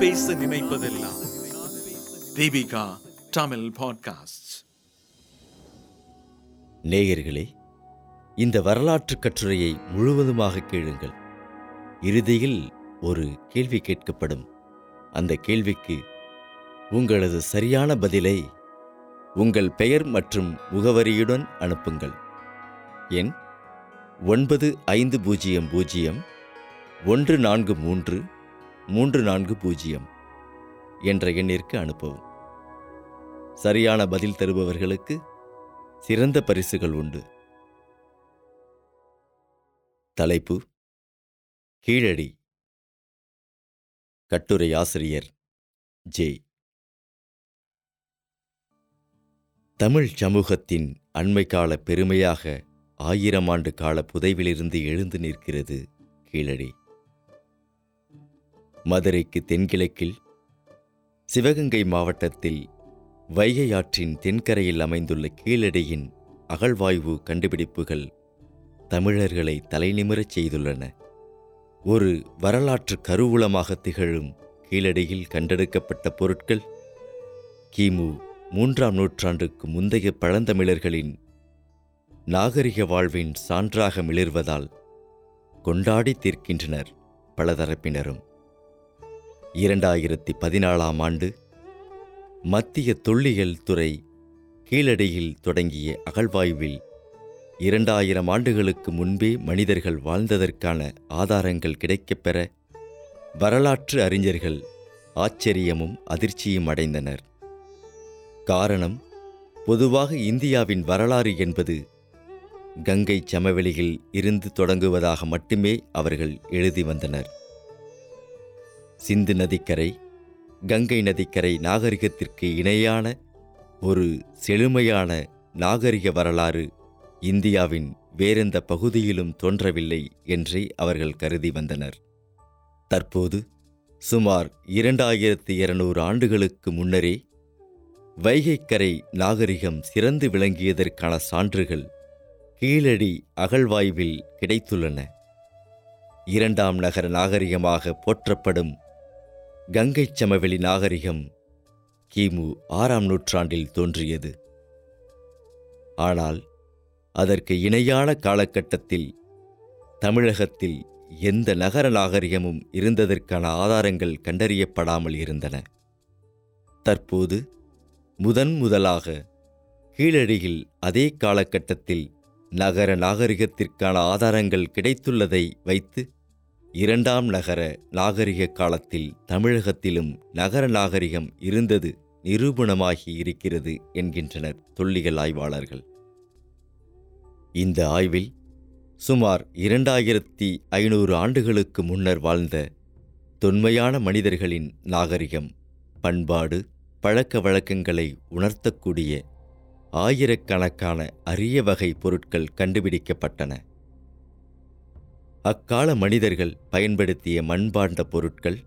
பேச நினைப்பதெல்லாம். தீபிகா தமிழ் பாட்காஸ்ட் நேயர்களே இந்த வரலாற்று கட்டுரையை முழுவதுமாக கேளுங்கள். இறுதியில் ஒரு கேள்வி கேட்கப்படும். அந்த கேள்விக்கு உங்களது சரியான பதிலை உங்கள் பெயர் மற்றும் முகவரியுடன் அனுப்புங்கள். எண் ஒன்பது ஐந்து பூஜ்ஜியம் பூஜ்ஜியம் ஒன்று நான்கு மூன்று மூன்று நான்கு பூஜ்ஜியம் என்ற எண்ணிற்கு அனுப்பவும். சரியான பதில் தருபவர்களுக்கு சிறந்த பரிசுகள் உண்டு. தலைப்பு கீழடி. கட்டுரை ஆசிரியர் ஜே. தமிழ் சமூகத்தின் அண்மைக்கால பெருமையாக ஆயிரம் ஆண்டு கால புதைவிலிருந்து எழுந்து நிற்கிறது கீழடி. மதுரைக்கு தென்கிழக்கில் சிவகங்கை மாவட்டத்தில் வைகை ஆற்றின் தென்கரையில் அமைந்துள்ள கீழடியின் அகழ்வாய்வு கண்டுபிடிப்புகள் தமிழர்களை தலைநிமிரச் செய்துள்ளன. ஒரு வரலாற்று கருவூலமாக திகழும் கீழடியில் கண்டெடுக்கப்பட்ட பொருட்கள் கிமு மூன்றாம் நூற்றாண்டுக்கு முந்தைய பழந்தமிழர்களின் நாகரிக வாழ்வின் சான்றாக மிளிர்வதால் கொண்டாடி தீர்க்கின்றனர் பலதரப்பினரும். இரண்டாயிரத்தி பதினாலாம் ஆண்டு மத்திய தொல்லியல் துறை கீழடியில் தொடங்கிய அகழ்வாய்வில் இரண்டாயிரம் ஆண்டுகளுக்கு முன்பே மனிதர்கள் வாழ்ந்ததற்கான ஆதாரங்கள் கிடைக்கப்பெற வரலாற்று அறிஞர்கள் ஆச்சரியமும் அதிர்ச்சியும் அடைந்தனர். காரணம் பொதுவாக இந்தியாவின் வரலாறு என்பது கங்கை சமவெளியில் இருந்து தொடங்குவதாக மட்டுமே அவர்கள் எழுதி வந்தனர். சிந்து நதிக்கரை கங்கை நதிக்கரை நாகரிகத்திற்கு இணையான ஒரு செழுமையான நாகரிக வரலாறு இந்தியாவின் வேறெந்த பகுதியிலும் தோன்றவில்லை என்றே அவர்கள் கருதி வந்தனர். தற்போது சுமார் இரண்டாயிரத்தி இருநூறு ஆண்டுகளுக்கு முன்னரே வைகைக்கரை நாகரிகம் சிறந்து விளங்கியதற்கான சான்றுகள் கீழடி அகழ்வாய்வில் கிடைத்துள்ளன. இரண்டாம் நகர நாகரிகமாக போற்றப்படும் கங்கை சமவெளி நாகரிகம் கிமு ஆறாம் நூற்றாண்டில் தோன்றியது. ஆனால் அதற்கு இணையான காலகட்டத்தில் தமிழகத்தில் எந்த நகர நாகரிகமும் இருந்ததற்கான ஆதாரங்கள் கண்டறியப்படாமல் இருந்தன. தற்போது முதன் முதலாக கீழடியில் அதே காலகட்டத்தில் நகர நாகரிகத்திற்கான ஆதாரங்கள் கிடைத்துள்ளதை வைத்து இரண்டாம் நகர நாகரிக காலத்தில் தமிழகத்திலும் நகர நாகரிகம் இருந்தது நிரூபணமாகி இருக்கிறது என்கின்றனர் தொல்லிகள் ஆய்வாளர்கள். இந்த ஆய்வில் சுமார் இரண்டாயிரத்தி ஐநூறு ஆண்டுகளுக்கு முன்னர் வாழ்ந்த தொன்மையான மனிதர்களின் நாகரிகம் பண்பாடு பழக்க வழக்கங்களை உணர்த்தக்கூடிய ஆயிரக்கணக்கான அரிய வகை பொருட்கள் கண்டுபிடிக்கப்பட்டன. அக்கால மனிதர்கள் பயன்படுத்திய மண்பாண்ட பொருட்கள்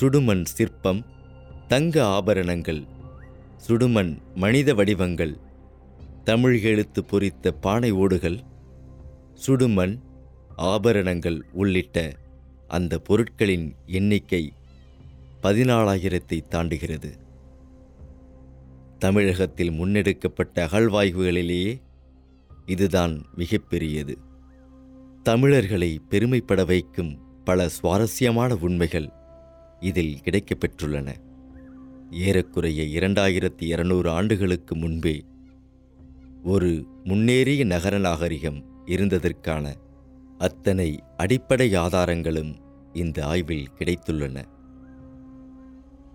சுடுமண் சிற்பம் தங்க ஆபரணங்கள் சுடுமண் மனித வடிவங்கள் தமிழ் எழுத்து பொறித்த பானை ஓடுகள் சுடுமண் ஆபரணங்கள் உள்ளிட்ட அந்த பொருட்களின் எண்ணிக்கை பதினாலாயிரத்தை தாண்டுகிறது. தமிழகத்தில் முன்னெடுக்கப்பட்ட அகழ்வாய்வுகளிலேயே இதுதான் மிகப்பெரியது. தமிழர்களை பெருமைப்பட வைக்கும் பல சுவாரஸ்யமான உண்மைகள் இதில் கிடைக்கப்பெற்றுள்ளன. ஏறக்குறைய இரண்டாயிரத்தி இருநூறு ஆண்டுகளுக்கு முன்பே ஒரு முன்னேறிய நகர நாகரிகம் இருந்ததற்கான அத்தனை அடிப்படை ஆதாரங்களும் இந்த ஆய்வில் கிடைத்துள்ளன.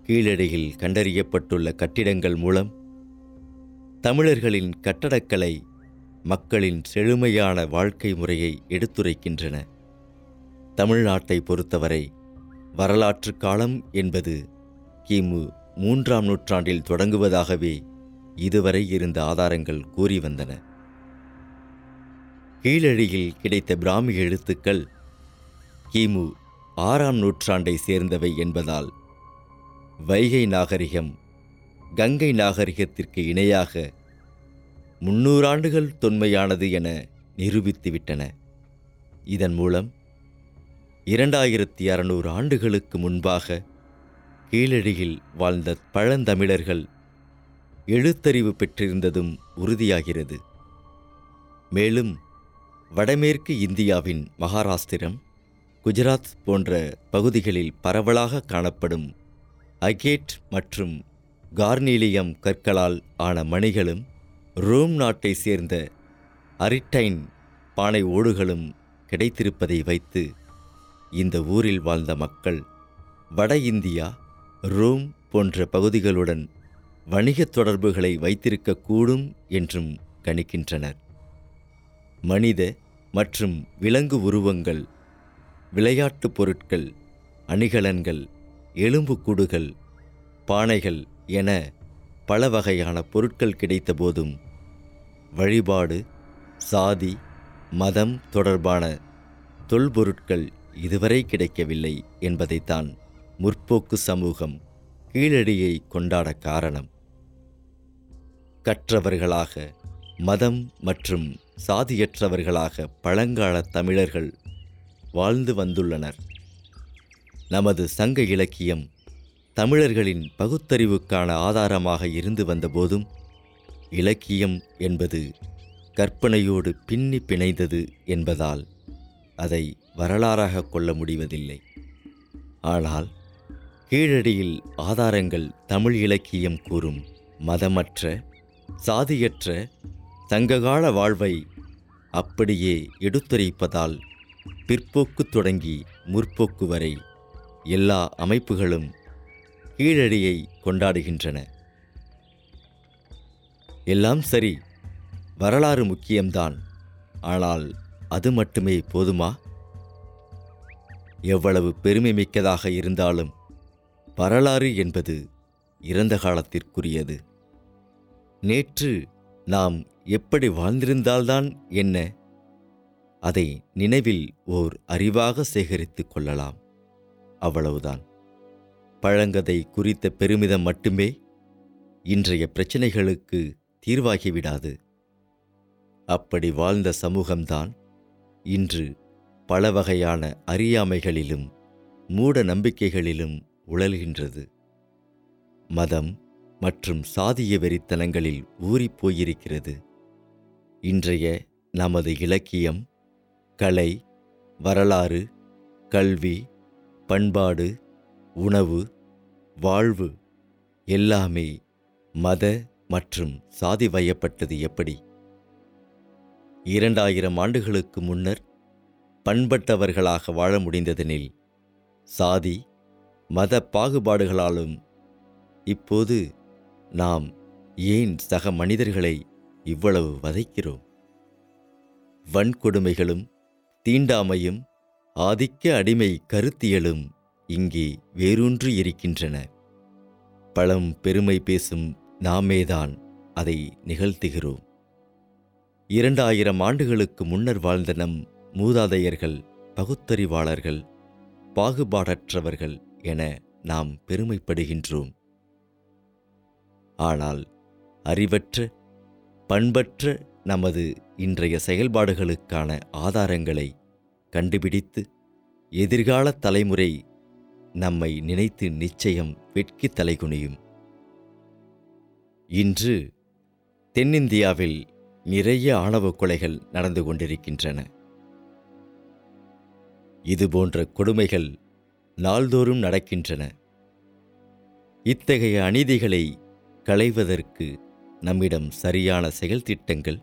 கீழடியில் கண்டறியப்பட்டுள்ள கட்டிடங்கள் மூலம் தமிழர்களின் கட்டடக்கலை மக்களின் செழுமையான வாழ்க்கை முறையை எடுத்துரைக்கின்றன. தமிழ்நாட்டை பொறுத்தவரை வரலாற்று காலம் என்பது கிமு மூன்றாம் நூற்றாண்டில் தொடங்குவதாகவே இதுவரை இருந்த ஆதாரங்கள் கூறி வந்தன. கீழடியில் கிடைத்த பிராமி எழுத்துக்கள் கிமு ஆறாம் நூற்றாண்டை சேர்ந்தவை என்பதால் வைகை நாகரிகம் கங்கை நாகரிகத்திற்கு இணையாக முன்னூறு ஆண்டுகள் தொன்மையானது என நிரூபித்துவிட்டன. இதன் மூலம் இரண்டாயிரத்தி அறநூறு ஆண்டுகளுக்கு முன்பாக கீழடியில் வாழ்ந்த பழந்தமிழர்கள் எழுத்தறிவு பெற்றிருந்ததும் உறுதியாகிறது. மேலும் வடமேற்கு இந்தியாவின் மகாராஷ்டிரம் குஜராத் போன்ற பகுதிகளில் பரவலாக காணப்படும் அகேட் மற்றும் கார்னீலியம் கற்களால் ஆன மணிகளும் ரோம் நாட்டை சேர்ந்த அரிட்டைன் பானை ஓடுகளும் கிடைத்திருப்பதை வைத்து இந்த ஊரில் வாழ்ந்த மக்கள் வட இந்தியா ரோம் போன்ற பகுதிகளுடன் வணிகத் தொடர்புகளை வைத்திருக்கக்கூடும் என்றும் கணிக்கின்றனர். மனித மற்றும் விலங்கு உருவங்கள் விளையாட்டுப் பொருட்கள் அணிகலன்கள் எலும்புக்கூடுகள் பானைகள் என பல வகையான பொருட்கள் கிடைத்தபோதும் வழிபாடு சாதி மதம் தொடர்பான தொல்பொருட்கள் இதுவரை கிடைக்கவில்லை என்பதைத்தான் முற்போக்கு சமூகம் கீழடியை கொண்டாட காரணம். கற்றவர்களாக மதம் மற்றும் சாதியற்றவர்களாக பழங்கால தமிழர்கள் வாழ்ந்து வந்துள்ளனர். நமது சங்க இலக்கியம் தமிழர்களின் பகுத்தறிவுக்கான ஆதாரமாக இருந்து வந்தபோதும் இலக்கியம் என்பது கற்பனையோடு பின்னி பிணைந்தது என்பதால் அதை வரலாறாக கொள்ள முடிவதில்லை. ஆனால் கீழடியில் ஆதாரங்கள் தமிழ் இலக்கியம் கூறும் மதமற்ற சாதியற்ற சங்ககால வாழ்வை அப்படியே எடுத்துரைப்பதால் பிற்போக்கு தொடங்கி முற்போக்கு வரை எல்லா அமைப்புகளும் கீழடியை கொண்டாடுகின்றன. எல்லாம் சரி வரலாறு முக்கியம்தான். ஆனால் அது மட்டுமே போதுமா? எவ்வளவு பெருமை மிக்கதாக இருந்தாலும் வரலாறு என்பது இறந்த காலத்திற்குரியது. நேற்று நாம் எப்படி வாழ்ந்திருந்தால்தான் என்ன? அதை நினைவில் ஓர் அறிவாக சேகரித்துக் கொள்ளலாம். அவ்வளவுதான். பழங்கதை குறித்த பெருமிதம் மட்டுமே இன்றைய பிரச்சனைகளுக்கு தீர்வாகிவிடாது. அப்படி வாழ்ந்த சமூகம்தான் இன்று பல வகையான அறியாமைகளிலும் மூட நம்பிக்கைகளிலும் உழல்கின்றது. மதம் மற்றும் சாதிய வெறித்தனங்களில் ஊறிப்போயிருக்கிறது இன்றைய நமது இலக்கியம் கலை வரலாறு கல்வி பண்பாடு உணவு வாழ்வு எல்லாமே மத மற்றும் சாதி வயப்பட்டது எப்படி? இரண்டாயிரம் ஆண்டுகளுக்கு முன்னர் பண்பட்டவர்களாக வாழ முடிந்ததெனில் சாதி மத பாகுபாடுகளாலும் இப்போது நாம் ஏன் சக மனிதர்களை இவ்வளவு வதைக்கிறோம்? வன்கொடுமைகளும் தீண்டாமையும் ஆதிக்க அடிமை கருத்தியலும் இங்கே வேரூன்றி இருக்கின்றன. பழம் பெருமை பேசும் நாமேதான் அதை நிகழ்த்துகிறோம். இரண்டாயிரம் ஆண்டுகளுக்கு முன்னர் வாழ்ந்த நம் மூதாதையர்கள் பகுத்தறிவாளர்கள் பாகுபாடற்றவர்கள் என நாம் பெருமைப்படுகின்றோம். ஆனால் அறிவற்ற பண்பற்ற நமது இன்றைய செயல்பாடுகளுக்கான ஆதாரங்களை கண்டுபிடித்து எதிர்கால தலைமுறை நம்மை நினைத்து நிச்சயம் வெட்கி தலைகுனியும். இன்று தென்னிந்தியாவில் நிறைய ஆணவ கொலைகள் நடந்து கொண்டிருக்கின்றன. இதுபோன்ற கொடுமைகள் நாள்தோறும் நடக்கின்றன. இத்தகைய அநீதிகளை களைவதற்கு நம்மிடம் சரியான செயல் திட்டங்கள்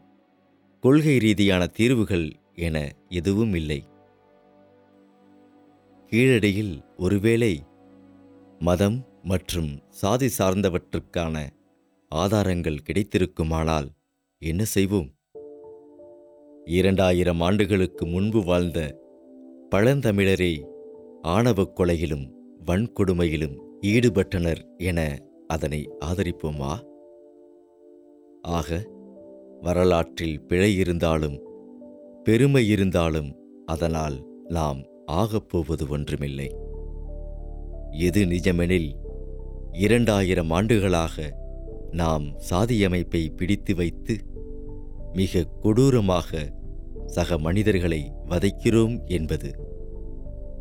கொள்கை ரீதியான தீர்வுகள் என எதுவும் இல்லை. கீழடியில் ஒருவேளை மதம் மற்றும் சாதி சார்ந்தவற்றுக்கான ஆதாரங்கள் கிடைத்திருக்குமானால் என்ன செய்வோம்? இரண்டாயிரம் ஆண்டுகளுக்கு முன்பு வாழ்ந்த பழந்தமிழரே ஆணவக் கொலையிலும் வன்கொடுமையிலும் ஈடுபட்டனர் என அதனை ஆதரிப்போமா? ஆக வரலாற்றில் பிழை இருந்தாலும் பெருமை இருந்தாலும் அதனால் நாம் ஆகப்போவது ஒன்றுமில்லை. எது நிஜமெனில் இரண்டாயிரம் ஆண்டுகளாக நாம் சாதியமைப்பை பிடித்து வைத்து மிக கொடூரமாக சக மனிதர்களை வதைக்கிறோம் என்பது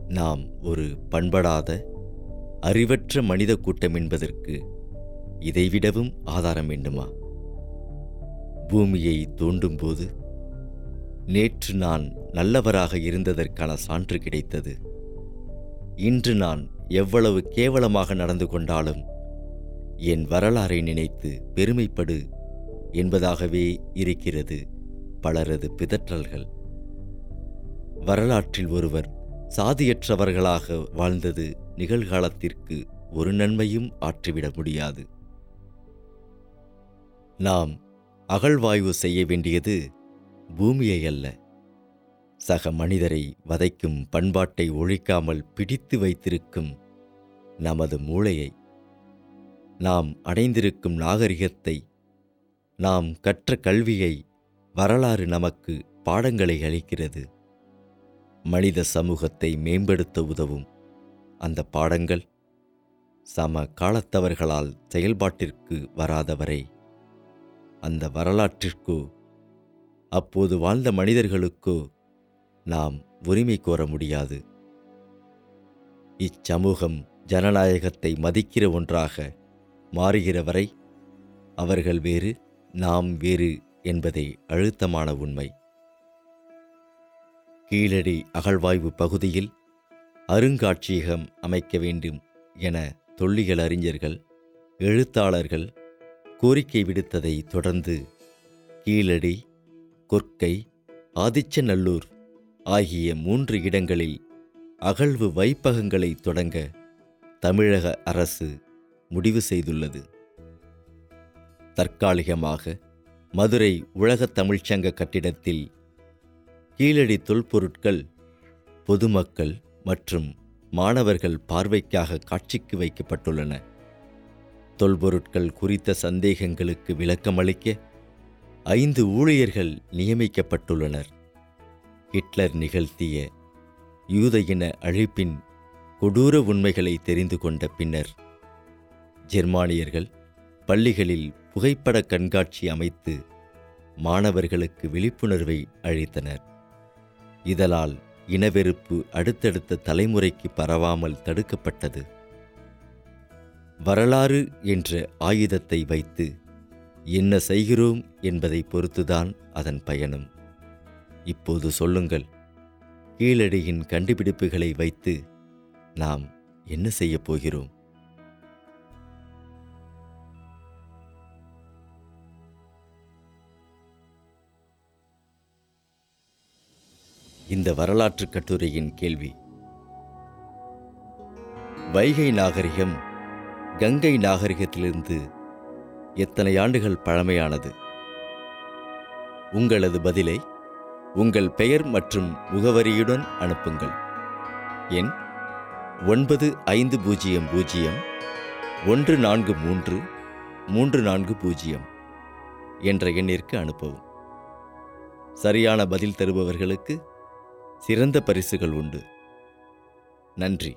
நாம் ஒரு பண்படாத அறிவற்ற மனித கூட்டம் என்பதற்கு இதைவிடவும் ஆதாரம் வேண்டுமா? பூமியை தோண்டும்போது நேற்று நான் நல்லவராக இருந்ததற்கான சான்று கிடைத்தது. இன்று நான் எவ்வளவு கேவலமாக நடந்து கொண்டாலும் என் வரலாறை நினைத்து பெருமைப்படு என்பதாகவே இருக்கிறது பலரது பிதற்றல்கள். வரலாற்றில் ஒருவர் சாதியற்றவர்களாக வாழ்ந்தது நிகழ்காலத்திற்கு ஒரு நன்மையும் ஆற்றிவிட முடியாது. நாம் அகழ்வாய்வு செய்ய வேண்டியது பூமியை அல்ல. சக மனிதரை வதைக்கும் பண்பாட்டை ஒழிக்காமல் பிடித்து வைத்திருக்கும் நமது மூளையை நாம் அடைந்திருக்கும் நாகரிகத்தை நாம் கற்ற கல்வியை வரலாறு நமக்கு பாடங்களை அளிக்கிறது. மனித சமூகத்தை மேம்படுத்த உதவும் அந்த பாடங்கள் சம காலத்தவர்களால் செயல்பாட்டிற்கு வராதவரை. அந்த வரலாற்றிற்கோ அப்போது வாழ்ந்த மனிதர்களுக்கோ நாம் உரிமை கோர முடியாது. இச்சமூகம் ஜனநாயகத்தை மதிக்கிற ஒன்றாக மாறுகிற வரை அவர்கள் வேறு நாம் வேறு என்பதே அழுத்தமான உண்மை. கீழடி அகழ்வாய்வு பகுதியில் அருங்காட்சியகம் அமைக்க வேண்டும் என தொல்லியல் அறிஞர்கள் எழுத்தாளர்கள் கோரிக்கை விடுத்ததை தொடர்ந்து கீழடி கொற்கை ஆதிச்சநல்லூர் ஆகிய மூன்று இடங்களில் அகழ்வு வைப்பகங்களை தொடங்க தமிழக அரசு முடிவு செய்துள்ளது. தற்காலிகமாக மதுரை உலகத் தமிழ்ச்சங்க கட்டிடத்தில் கீழடி தொல்பொருட்கள் பொதுமக்கள் மற்றும் மாணவர்கள் பார்வைக்காக காட்சிக்கு வைக்கப்பட்டுள்ளன. தொல்பொருட்கள் குறித்த சந்தேகங்களுக்கு விளக்கமளிக்க ஐந்து ஊழியர்கள் நியமிக்கப்பட்டுள்ளனர். ஹிட்லர் நிகழ்த்திய யூத இன அழிப்பின் கொடூர உண்மைகளை தெரிந்து கொண்ட பின்னர் ஜெர்மானியர்கள் பள்ளிகளில் புகைப்பட கண்காட்சி அமைத்து மாணவர்களுக்கு விழிப்புணர்வை அளித்தனர். இதலால் இனவெறுப்பு அடுத்தடுத்த தலைமுறைக்கு பரவாமல் தடுக்கப்பட்டது. வரலாறு என்ற ஆயுதத்தை வைத்து என்ன செய்கிறோம் என்பதை பொறுத்துதான் அதன் பயணம் இப்போது சொல்லுங்கள். கீழடியின் கண்டுபிடிப்புகளை வைத்து நாம் என்ன செய்யப் போகிறோம்? இந்த வரலாற்று கட்டுரையின் கேள்வி. வைகை நாகரிகம் கங்கை நாகரிகத்திலிருந்து எத்தனை ஆண்டுகள் பழமையானது? உங்களது பதிலை உங்கள் பெயர் மற்றும் முகவரியுடன் அனுப்புங்கள். எண் ஒன்பது ஐந்து பூஜ்ஜியம் பூஜ்ஜியம் ஒன்று நான்கு மூன்று மூன்று நான்கு பூஜ்ஜியம் என்ற எண்ணிற்கு அனுப்பவும். சரியான பதில் தருபவர்களுக்கு சிறந்த பரிசுகள் உண்டு. நன்றி.